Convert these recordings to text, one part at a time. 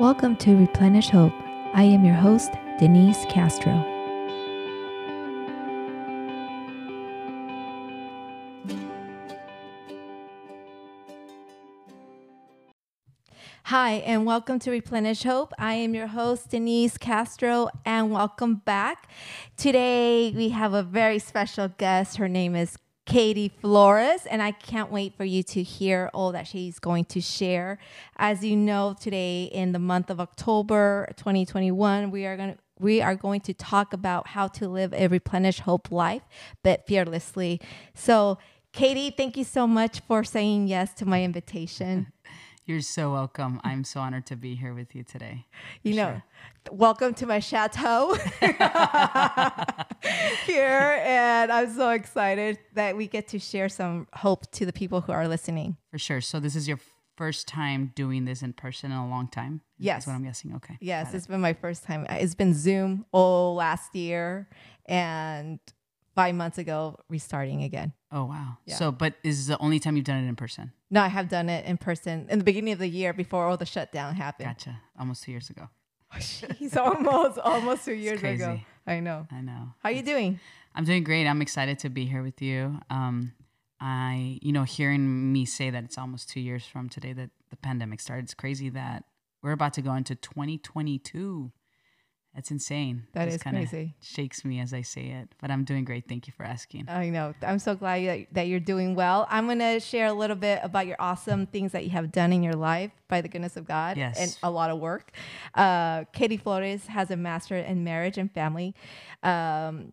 Welcome to Replenish Hope. I am your host, Denise Castro. Hi, and welcome to Replenish Hope. I am your host, Denise Castro, and welcome back. Today, we have a very special guest. Her name is Katie Flores, and I can't wait for you to hear all that she's going to share. As you know, today in the month of October 2021, we are going to we are going to talk about how to live a replenish hope life, but fearlessly. So, Katie, thank you so much for saying yes to my invitation. You're so welcome. I'm so honored to be here with you today. You know, sure. welcome to my chateau here. And I'm so excited that we get to share some hope to the people who are listening. For sure. So, this is your first time doing this in person in a long time? Yes. That's what I'm guessing. Okay. Yes, Got it's it. been my first time. It's been Zoom all last year. And five months ago, restarting again. Oh wow! Yeah. So, but is the only time you've done it in person? No, I have done it in person in the beginning of the year before all the shutdown happened. Gotcha. Almost two years ago. He's almost almost two years ago. I know. I know. How are you doing? I'm doing great. I'm excited to be here with you. Um, I, you know, hearing me say that it's almost two years from today that the pandemic started, it's crazy that we're about to go into 2022. That's insane. That is crazy. Shakes me as I say it, but I'm doing great. Thank you for asking. I know. I'm so glad that you're doing well. I'm going to share a little bit about your awesome things that you have done in your life by the goodness of God yes. and a lot of work. Uh, Katie Flores has a master in marriage and family. Um,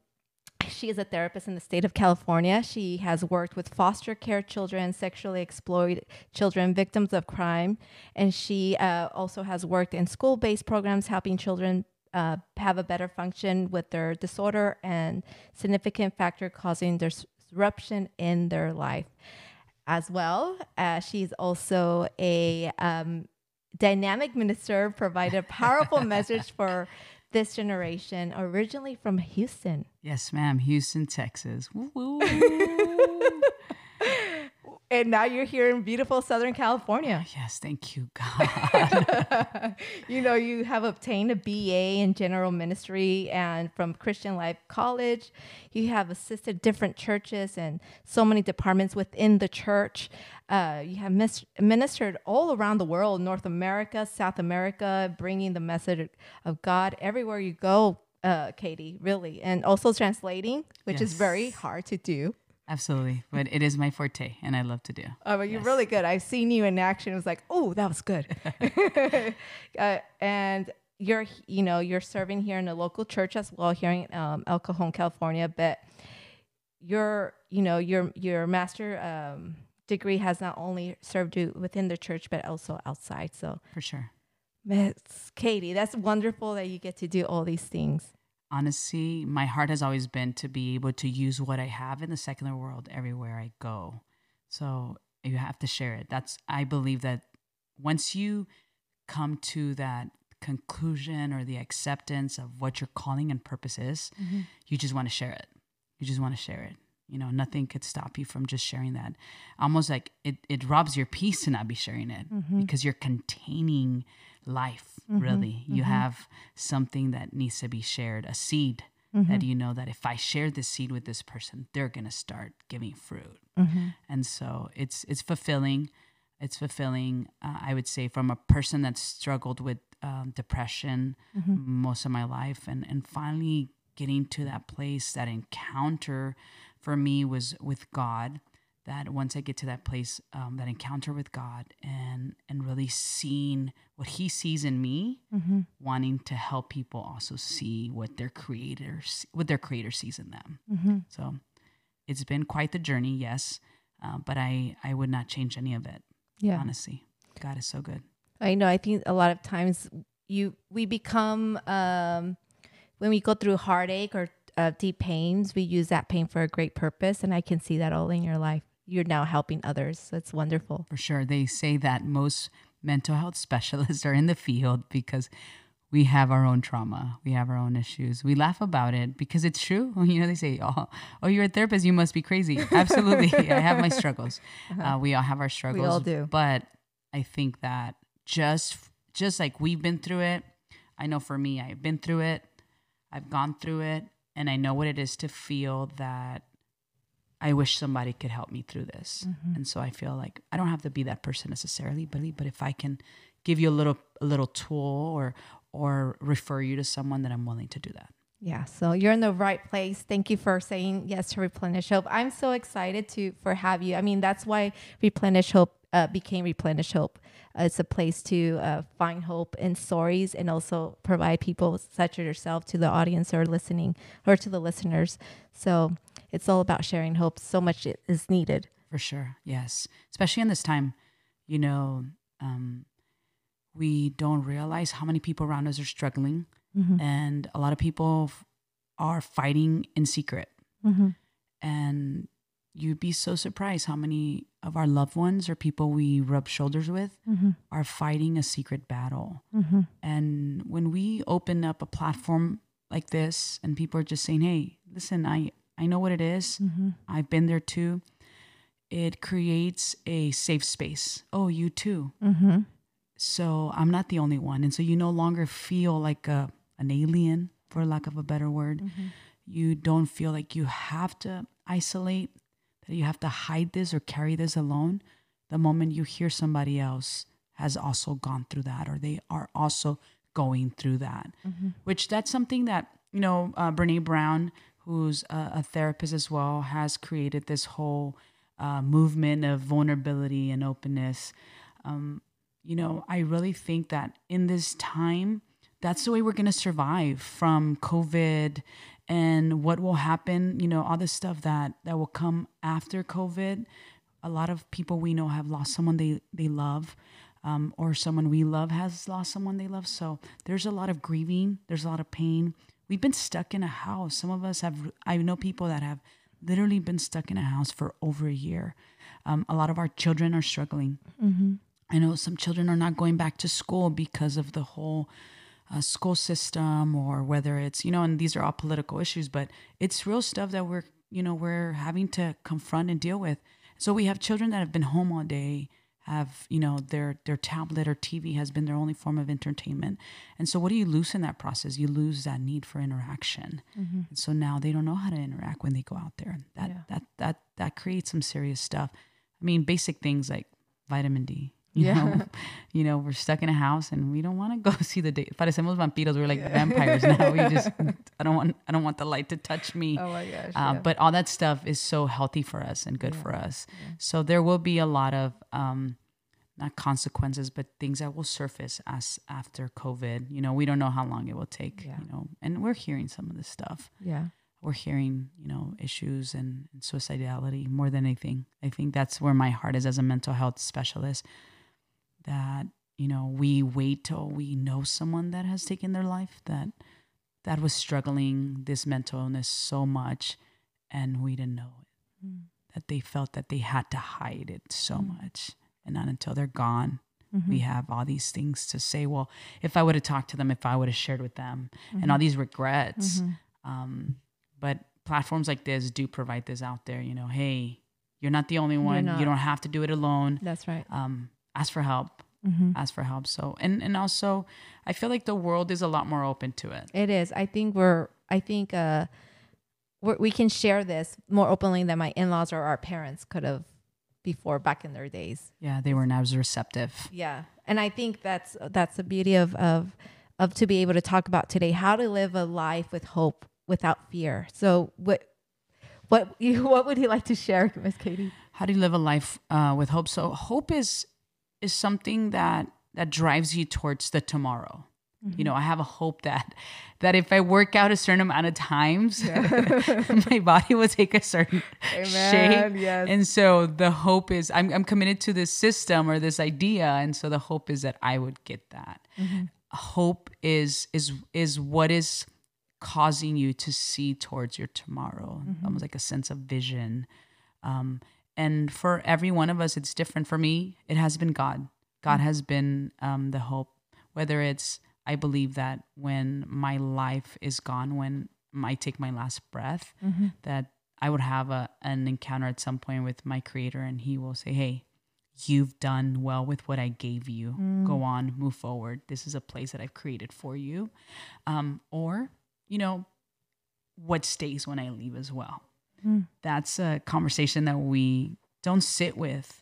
she is a therapist in the state of California. She has worked with foster care children, sexually exploited children, victims of crime, and she uh, also has worked in school based programs helping children uh, have a better function with their disorder and significant factor causing disruption in their life. As well, uh, she's also a um, dynamic minister, provided a powerful message for this generation, originally from Houston. Yes, ma'am. Houston, Texas. and now you're here in beautiful Southern California. Yes, thank you, God. you know, you have obtained a BA in general ministry and from Christian Life College. You have assisted different churches and so many departments within the church. Uh, you have mis- ministered all around the world, North America, South America, bringing the message of God everywhere you go, uh, Katie, really. And also translating, which yes. is very hard to do. Absolutely, but it is my forte, and I love to do. Oh, but you're yes. really good. I've seen you in action. It was like, oh, that was good. uh, and you're, you know, you're serving here in a local church as well here in um, El Cajon, California. But your, you know, your your master um, degree has not only served you within the church, but also outside. So for sure, Miss Katie, that's wonderful that you get to do all these things honestly, my heart has always been to be able to use what I have in the secular world everywhere I go. So you have to share it. That's I believe that once you come to that conclusion or the acceptance of what your calling and purpose is, mm-hmm. you just want to share it. You just want to share it. You know, nothing could stop you from just sharing that. Almost like it, it robs your peace to not be sharing it mm-hmm. because you're containing life mm-hmm, really you mm-hmm. have something that needs to be shared a seed mm-hmm. that you know that if i share this seed with this person they're going to start giving fruit mm-hmm. and so it's it's fulfilling it's fulfilling uh, i would say from a person that struggled with um, depression mm-hmm. most of my life and and finally getting to that place that encounter for me was with god that once I get to that place, um, that encounter with God, and and really seeing what He sees in me, mm-hmm. wanting to help people also see what their creator what their creator sees in them. Mm-hmm. So it's been quite the journey, yes, uh, but I I would not change any of it. Yeah, honestly, God is so good. I know. I think a lot of times you we become um, when we go through heartache or uh, deep pains, we use that pain for a great purpose, and I can see that all in your life you're now helping others. That's wonderful. For sure. They say that most mental health specialists are in the field because we have our own trauma. We have our own issues. We laugh about it because it's true. You know, they say, oh, oh you're a therapist. You must be crazy. Absolutely. I have my struggles. Uh-huh. Uh, we all have our struggles. We all do. But I think that just just like we've been through it. I know for me, I've been through it. I've gone through it, and I know what it is to feel that I wish somebody could help me through this. Mm-hmm. And so I feel like I don't have to be that person necessarily, but but if I can give you a little a little tool or or refer you to someone, that I'm willing to do that. Yeah, so you're in the right place. Thank you for saying yes to Replenish Hope. I'm so excited to for have you. I mean, that's why Replenish Hope uh, became Replenish Hope. Uh, it's a place to uh, find hope in stories and also provide people such as yourself to the audience or listening or to the listeners. So it's all about sharing hope. So much is needed. For sure, yes, especially in this time. You know, um, we don't realize how many people around us are struggling Mm-hmm. and a lot of people f- are fighting in secret Mm-hmm. and you'd be so surprised how many of our loved ones or people we rub shoulders with Mm-hmm. are fighting a secret battle Mm-hmm. and when we open up a platform like this and people are just saying hey listen i i know what it is Mm-hmm. i've been there too it creates a safe space oh you too Mm-hmm. so i'm not the only one and so you no longer feel like a, an alien for lack of a better word Mm-hmm. you don't feel like you have to isolate that you have to hide this or carry this alone the moment you hear somebody else has also gone through that or they are also going through that Mm-hmm. which that's something that you know uh, brene brown who's a, a therapist as well has created this whole uh, movement of vulnerability and openness um, you know i really think that in this time that's the way we're going to survive from covid and what will happen you know all the stuff that that will come after covid. A lot of people we know have lost someone they they love um, or someone we love has lost someone they love. So there's a lot of grieving. There's a lot of pain. We've been stuck in a house. Some of us have i know people that have literally been stuck in a house for over a year. Um, a lot of our children are struggling. Mm-hmm. I know some children are not going back to school because of the whole uh, school system, or whether it's you know, and these are all political issues, but it's real stuff that we're you know we're having to confront and deal with. So we have children that have been home all day, have you know their their tablet or TV has been their only form of entertainment, and so what do you lose in that process? You lose that need for interaction, Mm-hmm. so now they don't know how to interact when they go out there. That Yeah. that that that creates some serious stuff. I mean, basic things like vitamin D. You Yeah. know, you know, we're stuck in a house and we don't want to go see the day. Parecemos vampiros. We're like vampires now. We just, I don't want, I don't want the light to touch me. Oh my gosh. Uh, But all that stuff is so healthy for us and good for us. So there will be a lot of, um, not consequences, but things that will surface as after COVID. You know, we don't know how long it will take. Yeah. You know, and we're hearing some of this stuff yeah. we're hearing, you know, issues and, and suicidality more than anything. I think that's where my heart is as a mental health specialist. That you know, we wait till we know someone that has taken their life that that was struggling this mental illness so much, and we didn't know it. Mm. That they felt that they had to hide it so Mm. much, and not until they're gone Mm-hmm. we have all these things to say. Well, if I would have talked to them, if I would have shared with them, and Mm-hmm. all these regrets. Um, but platforms like this do provide this out there. You know, hey, you're not the only one. not. You don't have to do it alone. That's right. Um, ask for help. Mm-hmm. Ask for help. So, and and also, I feel like the world is a lot more open to it. It is. I think we're. I think uh, we're, we can share this more openly than my in-laws or our parents could have before back in their days. Yeah, they weren't as receptive. Yeah, and I think that's that's the beauty of of of to be able to talk about today how to live a life with hope without fear. So what what you what would you like to share, Miss Katie? How do you live a life uh, with hope? So, hope is is something that that drives you towards the tomorrow. You know, I have a hope that that if I work out a certain amount of times, my body will take a certain shape. yes. And so the hope is I'm I'm committed to this system or this idea, and so the hope is that I would get that. Hope is is is what is causing you to see towards your tomorrow, almost like a sense of vision. Um, and for every one of us, it's different. For me, it has been God. God has been um, the hope. Whether it's I believe that when my life is gone, when I take my last breath, that I would have a, an encounter at some point with my creator and he will say, Hey, you've done well with what I gave you. Go on, move forward. This is a place that I've created for you. Um, or, you know, what stays when I leave as well. That's a conversation that we don't sit with.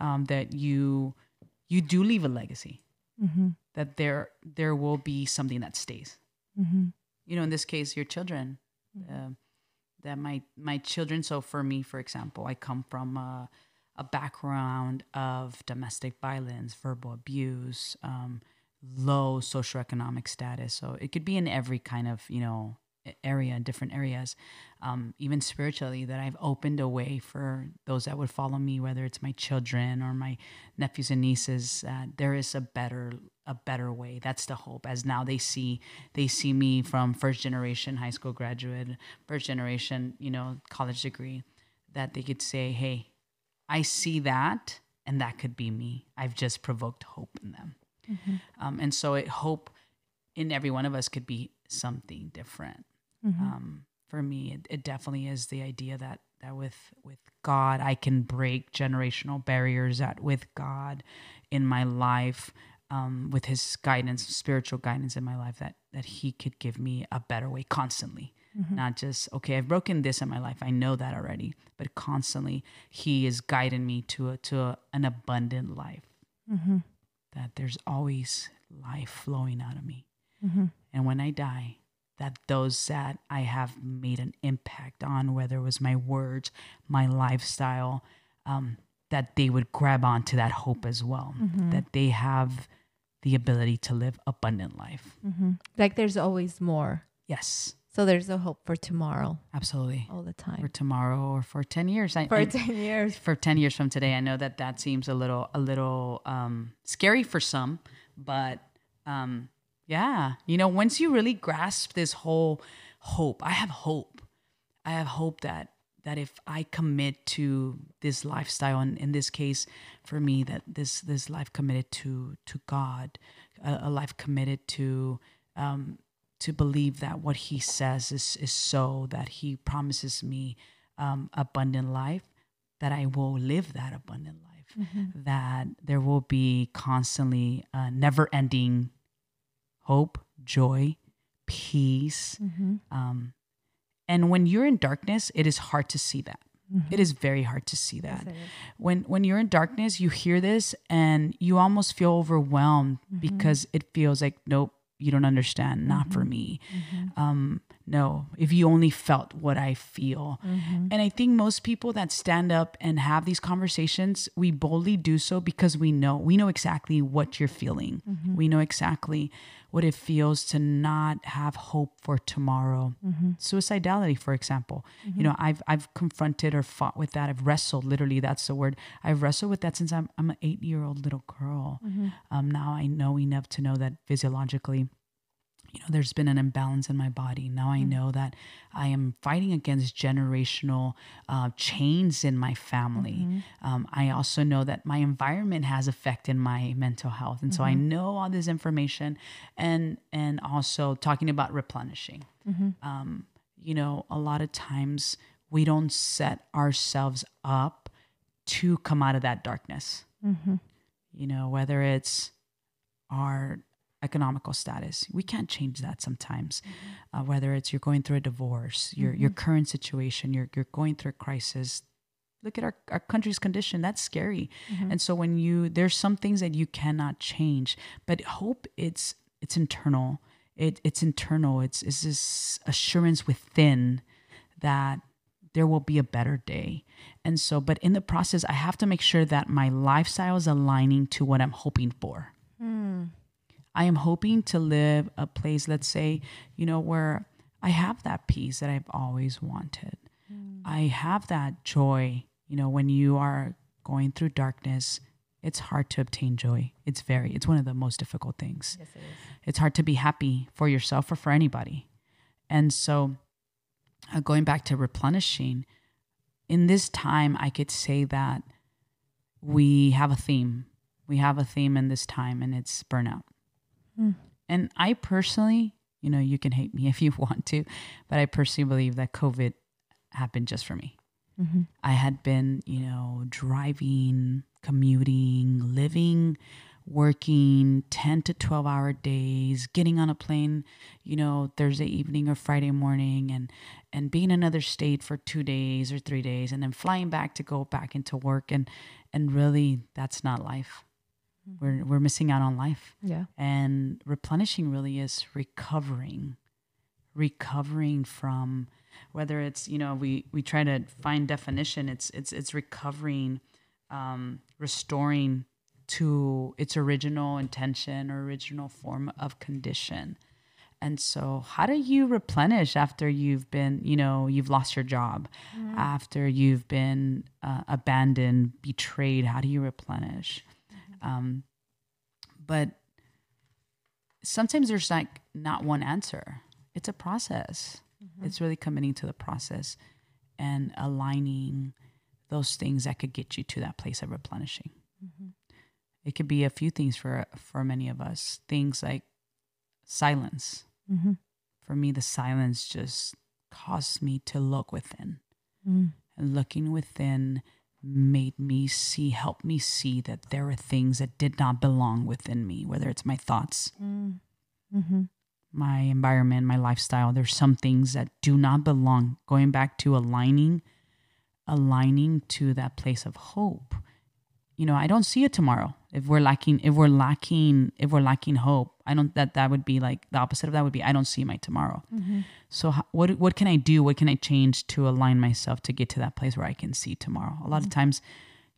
Um, that you you do leave a legacy. That there there will be something that stays. You know, in this case, your children. Um, that my my children. So for me, for example, I come from a, a background of domestic violence, verbal abuse, um, low socioeconomic status. So it could be in every kind of you know area, different areas, um, even spiritually. That I've opened a way for those that would follow me, whether it's my children or my nephews and nieces. Uh, there is a better a better way. That's the hope. As now they see they see me from first generation high school graduate, first generation you know college degree, that they could say, hey, I see that, and that could be me. I've just provoked hope in them. Um, and so it hope in every one of us could be something different. Um, for me, it, it definitely is the idea that that with with God, I can break generational barriers. That with God in my life, um, with His guidance, spiritual guidance in my life, that that He could give me a better way constantly. Not just okay, I've broken this in my life. I know that already, but constantly He is guiding me to a, to a, an abundant life that there's always life flowing out of me. And when I die, that those that I have made an impact on, whether it was my words, my lifestyle, um, that they would grab onto that hope as well, that they have the ability to live abundant life. Like there's always more. Yes, So there's a hope for tomorrow absolutely. all the time. For tomorrow or for 10 years. I, For I- 10 years. for 10 years from today i know that that seems a little a little um scary for some but um yeah. You know once you really grasp this whole hope i have hope. I have hope that that if i commit to this lifestyle and in this case for me that this this life committed to to god a, a life committed to um to believe that what he says is is so that he promises me um abundant life that I will live that abundant life, that there will be constantly uh, never ending hope, joy, peace. Mm-hmm. Um, and when you're in darkness, it is hard to see that. Mm-hmm. It is very hard to see that. is. When when you're in darkness, you hear this and you almost feel overwhelmed mm-hmm. because it feels like nope, you don't understand, not for me. Um, no, if you only felt what I feel. Mm-hmm. And I think most people that stand up and have these conversations, we boldly do so because we know, we know exactly what you're feeling. Mm-hmm. We know exactly what it feels to not have hope for tomorrow. Mm-hmm. Suicidality, for example. You know, I've I've confronted or fought with that. I've wrestled, literally, that's the word. I've wrestled with that since I'm I'm an eight year old little girl. Um, now I know enough to know that physiologically you know there's been an imbalance in my body. Now i know that i am fighting against generational uh, chains in my family. Um, i also know that my environment has affected my mental health. And so i know all this information and and also talking about replenishing. Um, you know a lot of times we don't set ourselves up to come out of that darkness. You know whether it's our economical status. We can't change that sometimes. Mm-hmm. Uh, whether it's you're going through a divorce, your your mm-hmm. current situation, you're you're going through a crisis. Look at our, our country's condition. That's scary. Mm-hmm. And so when you there's some things that you cannot change, but hope it's it's internal. It it's internal. It's it's this assurance within that there will be a better day. And so, but in the process, I have to make sure that my lifestyle is aligning to what I'm hoping for. Mm. I am hoping to live a place, let's say, you know, where I have that peace that I've always wanted. I have that joy. You know, when you are going through darkness, it's hard to obtain joy. It's very, it's one of the most difficult things. Yes, it is. It's hard to be happy for yourself or for anybody. And so, uh, going back to replenishing, in this time, I could say that we have a theme. We have a theme in this time, and it's burnout. And I personally, you know, you can hate me if you want to, but I personally believe that COVID happened just for me. Mm-hmm. I had been, you know, driving commuting, living, working 10 to 12 hour days, getting on a plane, you know, Thursday evening or Friday morning and and being in another state for 2 days or 3 days and then flying back to go back into work and and really that's not life. We're we're missing out on life. Yeah. And replenishing really is recovering, recovering from whether it's you know we we try to find definition. It's it's it's recovering, um, restoring to its original intention or original form of condition. And so, how do you replenish after you've been, you know, you've lost your job, after you've been uh, abandoned, betrayed? How do you replenish? Um, but sometimes there's like not one answer. It's a process. It's really committing to the process and aligning those things that could get you to that place of replenishing. It could be a few things for for many of us. Things like silence. Mm-hmm. For me, the silence just caused me to look within. Mm. And looking within made me see, helped me see that there were things that did not belong within me, whether it's my thoughts, Mm-hmm. my environment, my lifestyle. There's some things that do not belong. Going back to aligning, aligning to that place of hope. You know, I don't see it tomorrow. If we're lacking, if we're lacking, if we're lacking hope, I don't. That that would be like the opposite of that would be I don't see my tomorrow. So what what can I do? What can I change to align myself to get to that place where I can see tomorrow? A lot of times,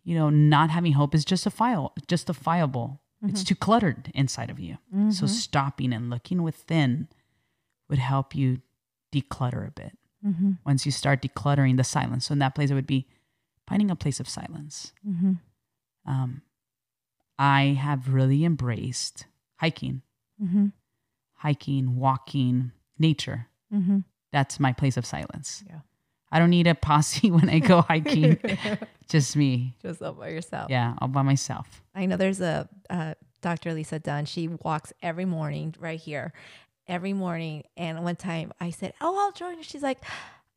you know, not having hope is just a file, justifiable. Justifiable. It's too cluttered inside of you. So stopping and looking within would help you declutter a bit. Mm-hmm. Once you start decluttering the silence, so in that place it would be finding a place of silence. Mm-hmm. Um, I have really embraced hiking, Mm-hmm. hiking, walking, nature. Mm-hmm. That's my place of silence. Yeah. I don't need a posse when I go hiking. Just me. Just all by yourself. Yeah, all by myself. I know there's a uh, Dr. Lisa Dunn. She walks every morning right here, every morning. And one time I said, "Oh, I'll join you." She's like,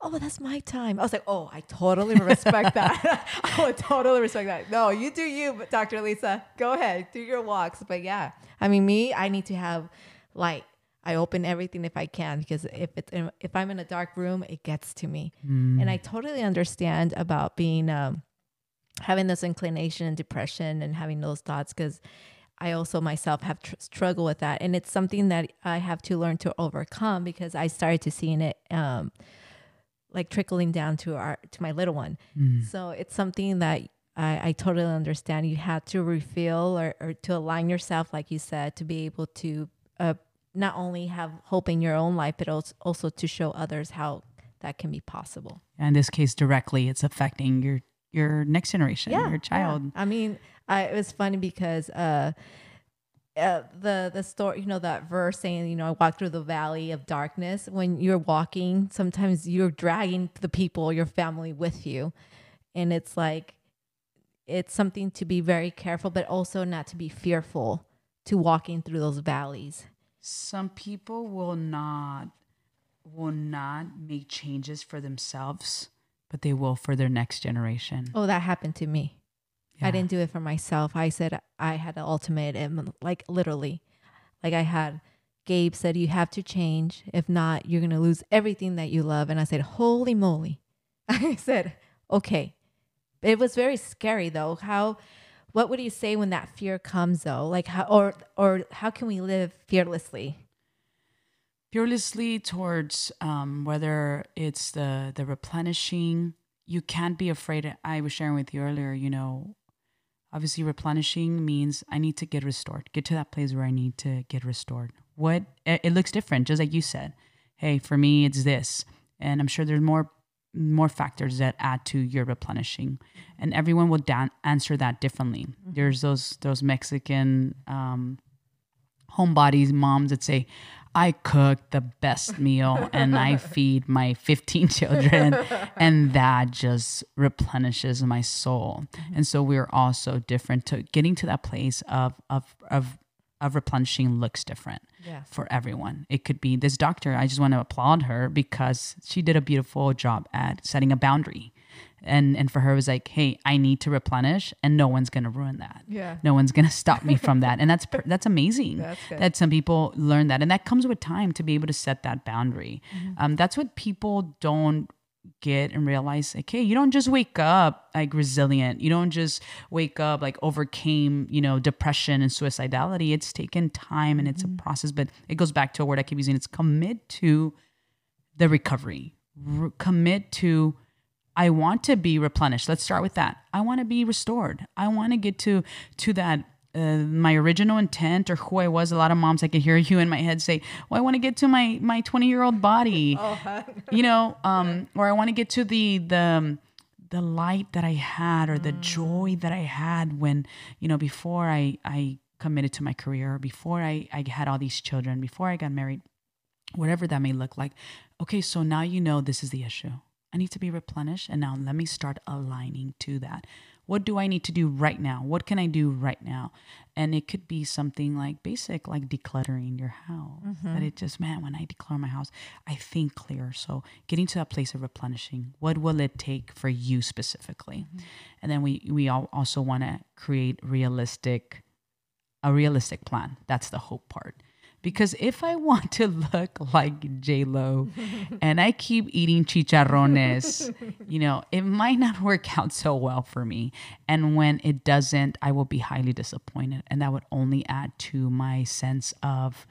"Oh, but that's my time." I was like, "Oh, I totally respect that. I would totally respect that. No, you do you, but Dr. Lisa, go ahead, do your walks." But yeah, I mean, me, I need to have light. I open everything if I can because if it's in, if I'm in a dark room, it gets to me. And I totally understand about being um, having this inclination and depression and having those thoughts because I also myself have tr- struggled with that, and it's something that I have to learn to overcome because I started to seeing it um, like trickling down to our to my little one. So it's something that I, I totally understand. You had to refill or, or to align yourself, like you said, to be able to uh, not only have hope in your own life, but also, also to show others how that can be possible. In this case, directly, it's affecting your your next generation, your child. yeah. I mean, I, it was funny because uh, uh, the the story, you know, that verse saying, you know, I walk through the valley of darkness. When you're walking, sometimes you're dragging the people, your family with you, and it's like it's something to be very careful, but also not to be fearful to walking through those valleys. Some people will not will not make changes for themselves, but they will for their next generation. Oh, that happened to me. Yeah. I didn't do it for myself. I said I had an ultimatum, like literally. Like I had Gabe said, you have to change. If not, you're going to lose everything that you love. And I said, holy moly. I said, okay. It was very scary though. How, what would you say when that fear comes though? Like how, or, or how can we live fearlessly? fearlessly towards um, whether it's the the replenishing you can't be afraid i was sharing with you earlier you know obviously replenishing means i need to get restored. Get to that place where i need to get restored. What it, looks different just like you said. Hey for me it's this. And i'm sure there's more more factors that add to your replenishing. And everyone will dan- answer that differently. There's those those mexican um, homebodies moms that say i cook the best meal and i feed my 15 children and that just replenishes my soul. Mm-hmm. And so we're all so different. To getting to that place of of of of replenishing looks different Yeah. for everyone. It could be this doctor i just want to applaud her because she did a beautiful job at setting a boundary and and for her it was like hey i need to replenish and no one's gonna ruin that. Yeah. no one's gonna stop me from that. And that's that's amazing That's that some people learn that. And that comes with time to be able to set that boundary. Mm-hmm. um, that's what people don't get and realize like hey you don't just wake up like resilient. You don't just wake up like overcame you know depression and suicidality. It's taken time and it's Mm-hmm. a process. But it goes back to a word i keep using. It's commit to the recovery. R- commit to i want to be replenished let's start with that i want to be restored i want to get to to that uh, my original intent or who I was. A lot of moms, I can hear you in my head say, "Well, I want to get to my my 20 year old body," you know, um, or I want to get to the the the light that I had or the joy that I had when you know before I I committed to my career, before I I had all these children, before I got married whatever that may look like. Okay, so now you know this is the issue. I need to be replenished. And now let me start aligning to that. What do I need to do right now? What can I do right now? And it could be something like basic, like decluttering your house. Mm-hmm. That it just, man, when I declare my house, I think clear. So getting to that place of replenishing, what will it take for you specifically? Mm-hmm. And then we we all also want to create realistic a realistic plan. That's the hope part. Because if I want to look like J Lo and I keep eating chicharrones, you know, it might not work out so well for me. And when it doesn't, I will be highly disappointed. And that would only add to my sense of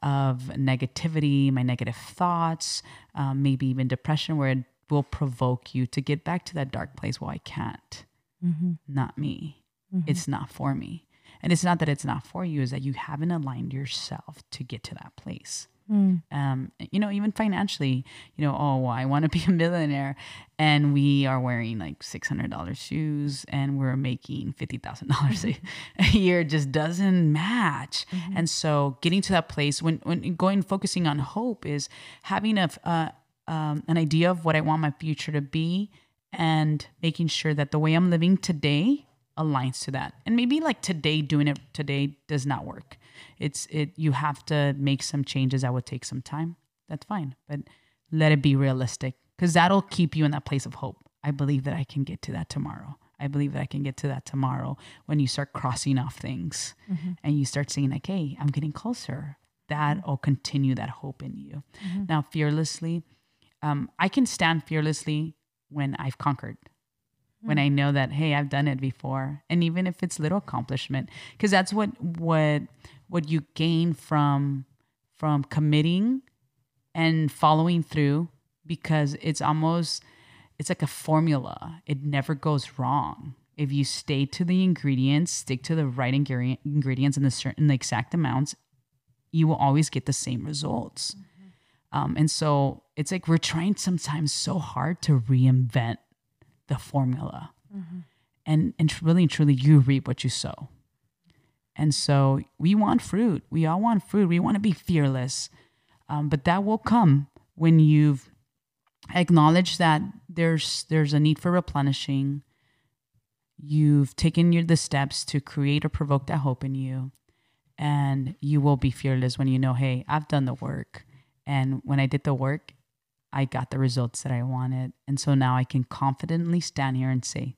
of negativity, my negative thoughts, um, maybe even depression, where it will provoke you to get back to that dark place. Well, I can't. Not me. It's not for me. And it's not that it's not for you, is that you haven't aligned yourself to get to that place. Um, you know, even financially, you know, oh, I want to be a millionaire, and we are wearing like six hundred dollars shoes, and we're making fifty thousand dollars a year, just doesn't match. And so, getting to that place when when going focusing on hope is having a uh, um, an idea of what I want my future to be, and making sure that the way I'm living today aligns to that. And maybe like today doing it today does not work. It's it you have to make some changes that would take some time. That's fine. But let it be realistic cuz that'll keep you in that place of hope. I believe that I can get to that tomorrow. I believe that I can get to that tomorrow when you start crossing off things and you start saying like, "Hey, I'm getting closer." That will continue that hope in you. Now, fearlessly, um, I can stand fearlessly when I've conquered when I know that hey, I've done it before, and even if it's little accomplishment, because that's what what what you gain from from committing and following through, because it's almost it's like a formula. It never goes wrong if you stay to the ingredients, stick to the right ingredient, ingredients in the certain the exact amounts. You will always get the same results. Um, and so it's like we're trying sometimes so hard to reinvent the formula. And and really and truly you reap what you sow. And so we want fruit. We all want fruit. We want to be fearless. Um, but that will come when you've acknowledged that there's there's a need for replenishing. You've taken your, the steps to create or provoke that hope in you. And you will be fearless when you know, hey, I've done the work. And when I did the work, I got the results that I wanted. And so now I can confidently stand here and say,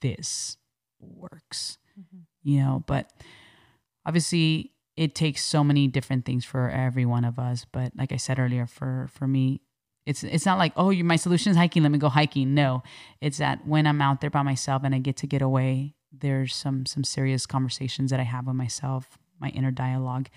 this works. Mm-hmm. You know, but obviously it takes so many different things for every one of us. But like I said earlier, for for me, it's it's not like, oh, you my solution is hiking, let me go hiking. No. It's that when I'm out there by myself and I get to get away, there's some some serious conversations that I have with myself, my inner dialogue.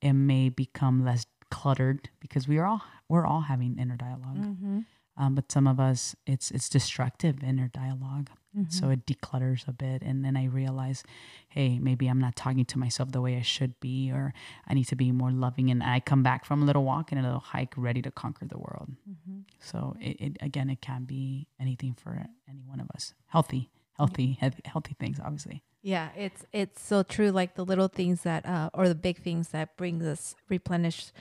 It may become less cluttered because we are all we're all having inner dialog mm-hmm. um, but some of us it's it's destructive inner dialogue. So mm-hmm. it declutters a bit. And then i realize hey maybe i'm not talking to myself the way i should be or i need to be more loving. And i come back from a little walk and a little hike ready to conquer the world. Mm-hmm. So it, it again it can be anything for any one of us. Healthy healthy healthy, healthy things obviously Yeah, it's it's so true. Like the little things that, uh, or the big things that brings us replenish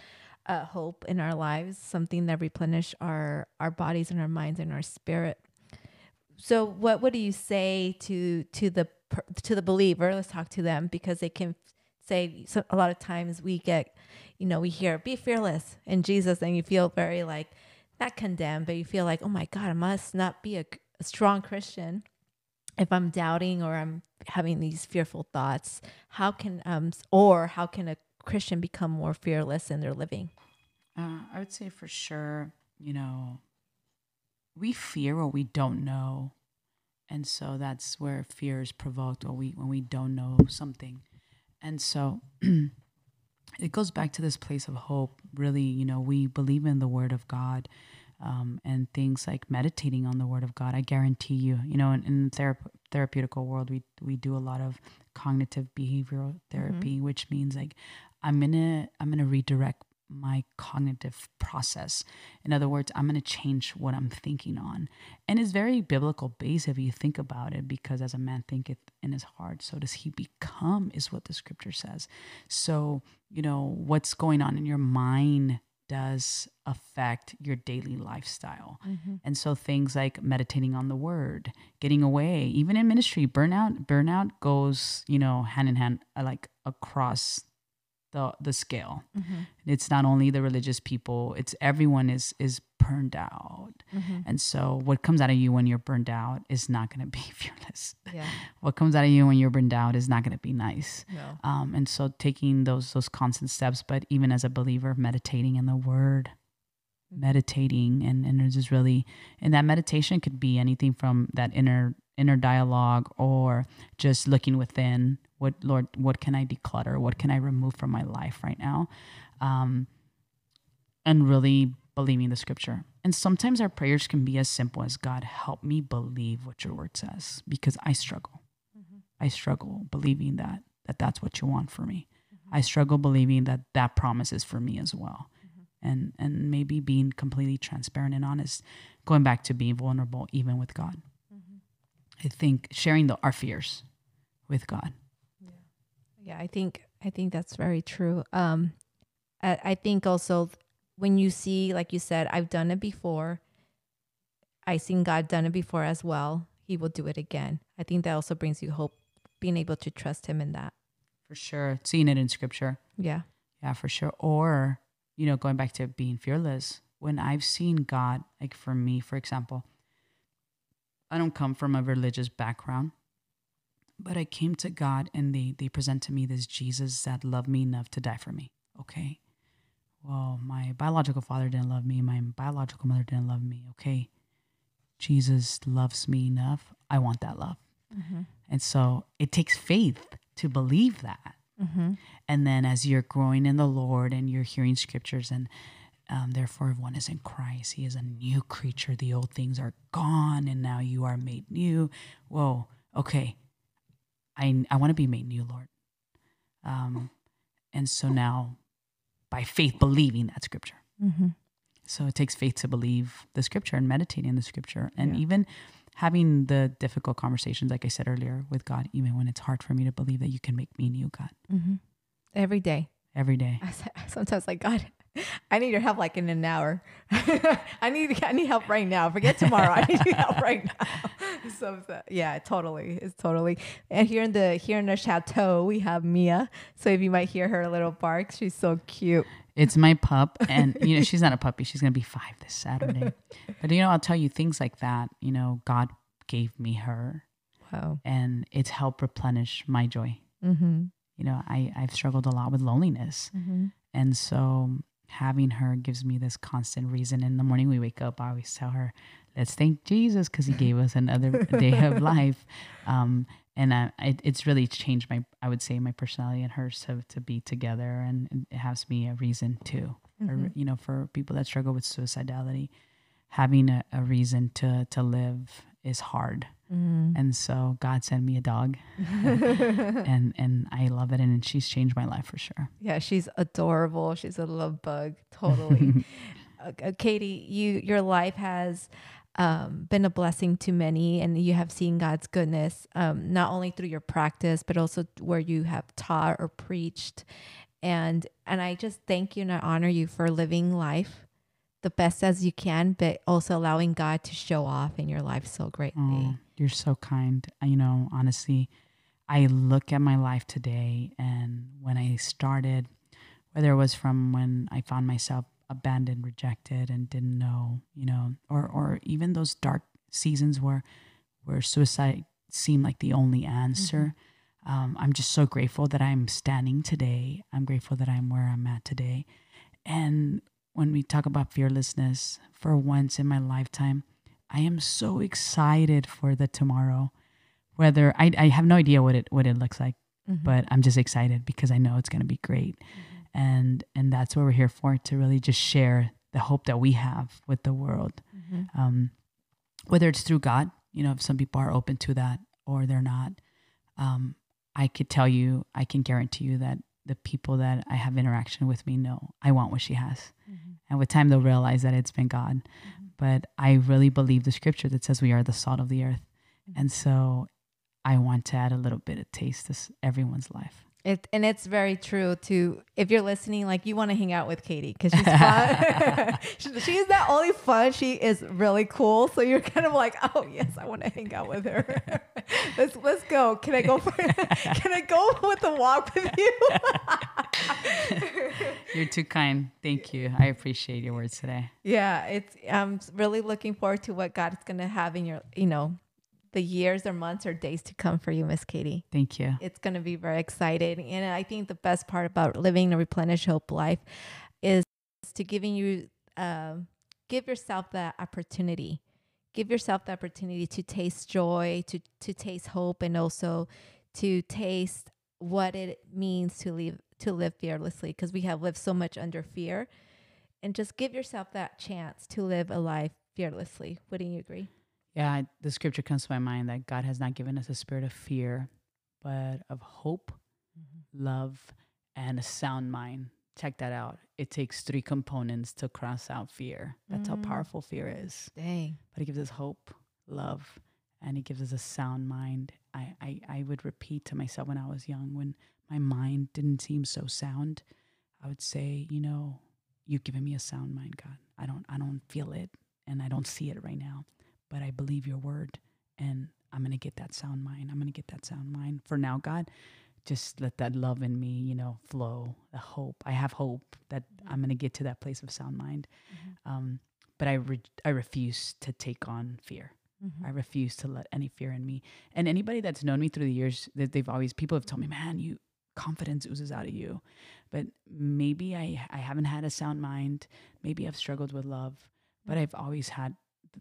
uh, hope in our lives. Something that replenish our our bodies and our minds and our spirit. So, what what do you say to to the to the believer? Let's talk to them because they can say so a lot of times we get, you know, we hear be fearless in Jesus, and you feel very like not condemned, but you feel like, oh my God, I must not be a a strong Christian, if I'm doubting or I'm having these fearful thoughts, how can um or how can a Christian become more fearless in their living? Uh, I would say for sure, you know, we fear what we don't know, and so that's where fear is provoked when we when we don't know something, and so it goes back to this place of hope. Really, you know, we believe in the Word of God. Um, and things like meditating on the Word of God, I guarantee you, you know, in, in the thera- therapeutical world, we we do a lot of cognitive behavioral therapy, mm-hmm. which means like I'm gonna I'm gonna redirect my cognitive process. In other words, I'm going to change what I'm thinking on. And it's very biblical based if you think about it, because as a man thinketh in his heart, so does he become, is what the scripture says. So, you know, what's going on in your mind does affect your daily lifestyle. Mm-hmm. And so things like meditating on the word, getting away, even in ministry, burnout, burnout goes, you know, hand in hand, uh, like across the the scale. Mm-hmm. It's not only the religious people; it's everyone is is burned out. Mm-hmm. And so, what comes out of you when you're burned out is not going to be fearless. Yeah. What comes out of you when you're burned out is not going to be nice. No. Um, and so, taking those those constant steps, but even as a believer, meditating in the Word. Meditating, and and there's just really, and that meditation could be anything from that inner inner dialogue or just looking within what lord what can i declutter what can i remove from my life right now um, and really believing the scripture and sometimes our prayers can be as simple as god help me believe what your word says because i struggle mm-hmm. i struggle believing that that that's what you want for me mm-hmm. i struggle believing that that promise is for me as well. And and maybe being completely transparent and honest going back to being vulnerable even with god mm-hmm. i think sharing the, our fears with god yeah, I think I think that's very true. Um, I, I think also when you see, like you said, I've done it before. I seen God done it before as well. He will do it again. I think that also brings you hope, being able to trust Him in that. For sure, seeing it in Scripture. Yeah. Yeah, for sure. Or you know, going back to being fearless. When I've seen God, like for me, for example, I don't come from a religious background. But I came to God and they, they present to me this Jesus that loved me enough to die for me. Okay. Well, my biological father didn't love me. My biological mother didn't love me. Okay. Jesus loves me enough. I want that love. Mm-hmm. And so it takes faith to believe that. Mm-hmm. And then as you're growing in the Lord and you're hearing scriptures and um, therefore, if one is in Christ, he is a new creature. The old things are gone and now you are made new. Whoa, okay. I, I want to be made new, Lord. Um, and so now, by faith, believing that scripture. Mm-hmm. So it takes faith to believe the scripture and meditating the scripture, and yeah. even having the difficult conversations, like I said earlier, with God, even when it's hard for me to believe that you can make me new, God. Mm-hmm. Every day. Every day. Sometimes, like God, I need your help like in an hour. I need I need help right now. Forget tomorrow. I need help right now. so yeah, totally. It's totally. And here in the here in the chateau, we have Mia. So if you might hear her little bark, she's so cute. It's my pup, and you know she's not a puppy. She's gonna be five this Saturday. but you know, I'll tell you things like that. You know, God gave me her. Wow. And it's helped replenish my joy. Mm-hmm. You know, I I've struggled a lot with loneliness, mm-hmm. and so having her gives me this constant reason. In the morning we wake up, I always tell her, let's thank Jesus because he gave us another day of life. Um, and it, it's really changed my, I would say, my personality and hers to, to be together. And it has me a reason too, mm-hmm. or, you know, for people that struggle with suicidality, having a, a reason to, to live is hard. Mm. And so God sent me a dog, and and I love it, and she's changed my life for sure. Yeah, she's adorable. She's a love bug, totally. uh, Katie, you your life has um, been a blessing to many, and you have seen God's goodness um, not only through your practice, but also where you have taught or preached. And and I just thank you and I honor you for living life the best as you can, but also allowing God to show off in your life so greatly. Oh, you're so kind. You know, honestly, I look at my life today and when I started, whether it was from when I found myself abandoned, rejected, and didn't know, you know, or or even those dark seasons where where suicide seemed like the only answer. Mm-hmm. Um, I'm just so grateful that I'm standing today. I'm grateful that I'm where I'm at today. And when we talk about fearlessness, for once in my lifetime, I am so excited for the tomorrow. Whether I, I have no idea what it what it looks like, mm-hmm. but I'm just excited because I know it's going to be great. Mm-hmm. And and that's what we're here for to really just share the hope that we have with the world. Um, whether it's through God, you know, if some people are open to that or they're not, um, I could tell you, I can guarantee you that the people that I have interaction with me know I want what she has. And with time, they'll realize that it's been God. But I really believe the scripture that says we are the salt of the earth. And so I want to add a little bit of taste to everyone's life. It, and it's very true to if you're listening, like you want to hang out with Katie because she's fun. she, she's not only fun, she is really cool. So you're kind of like, oh yes, I want to hang out with her. let's let's go. Can I go for Can I go with a walk with you? You're too kind. Thank you. I appreciate your words today. yeah, it's. I'm really looking forward to what God is going to have in your, you know, the years or months or days to come for you, Miss Katie. Thank you. it's going to be very exciting. And I think the best part about living a replenish hope life is to giving you, um, give yourself that opportunity. Give yourself the opportunity to taste joy, to to taste hope, and also to taste what it means to live to live fearlessly. Because we have lived so much under fear, and just give yourself that chance to live a life fearlessly. Wouldn't you agree? Yeah, the scripture comes to my mind that God has not given us a spirit of fear, but of hope, love, and a sound mind. Check that out. It takes three components to cross out fear. That's how Mm. powerful fear is. Dang. But it gives us hope, love, and it gives us a sound mind. I, I, I would repeat to myself when I was young, when my mind didn't seem so sound, I would say, you know, you've given me a sound mind, God. I don't I don't feel it and I don't see it right now. But I believe your word and I'm gonna get that sound mind. I'm gonna get that sound mind. For now, God, just let that love in me, you know, flow. The hope. I have hope that mm-hmm. I'm gonna get to that place of sound mind. Mm-hmm. Um, but I re- I refuse to take on fear. Mm-hmm. I refuse to let any fear in me. And anybody that's known me through the years, that they've always people have told me, "Man, you confidence oozes out of you." But maybe I I haven't had a sound mind. Maybe I've struggled with love, but I've always had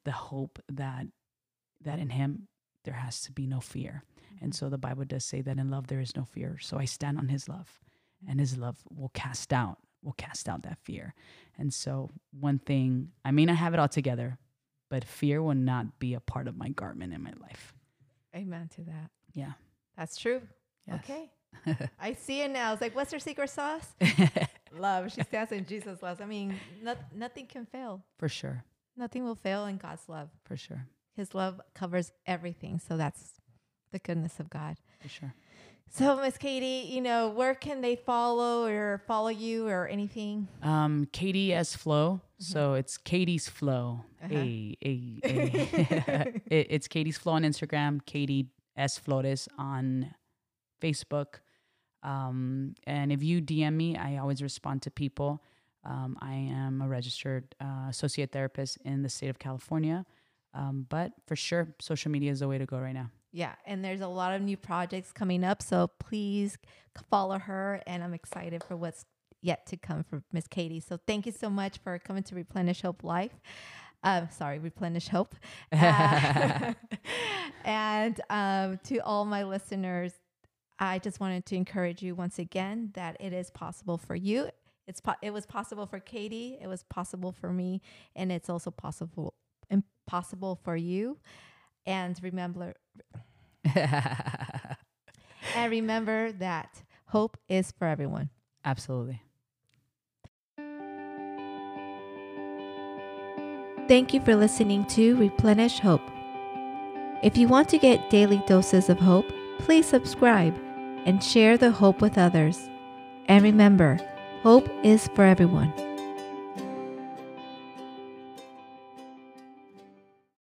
the hope that that in Him there has to be no fear. And mm-hmm. so the Bible does say that in love there is no fear. So I stand on His love, and His love will cast out will cast out that fear. And so one thing I may not have it all together, but fear will not be a part of my garment in my life. Amen to that. Yeah. That's true. Yes. Okay. I see it now. It's like, what's her secret sauce? love. She stands in Jesus' love. I mean, not, nothing can fail. For sure. Nothing will fail in God's love. For sure. His love covers everything. So that's the goodness of God. For sure. So, Miss Katie, you know, where can they follow or follow you or anything? Um, Katie S Flow. So it's Katie's Flow. Uh-huh. A, a, a. it, it's Katie's Flow on Instagram, Katie S Flores on Facebook. Um, and if you DM me, I always respond to people. Um, I am a registered uh, associate therapist in the state of California. Um, but for sure, social media is the way to go right now. Yeah, and there's a lot of new projects coming up, so please follow her. And I'm excited for what's yet to come for Miss Katie. So thank you so much for coming to Replenish Hope Life. Uh, sorry, Replenish Hope. Uh, and um, to all my listeners, I just wanted to encourage you once again that it is possible for you. It's po- it was possible for Katie. It was possible for me, and it's also possible impossible for you. And remember, and remember that hope is for everyone. Absolutely. Thank you for listening to Replenish Hope. If you want to get daily doses of hope, please subscribe and share the hope with others. And remember, hope is for everyone.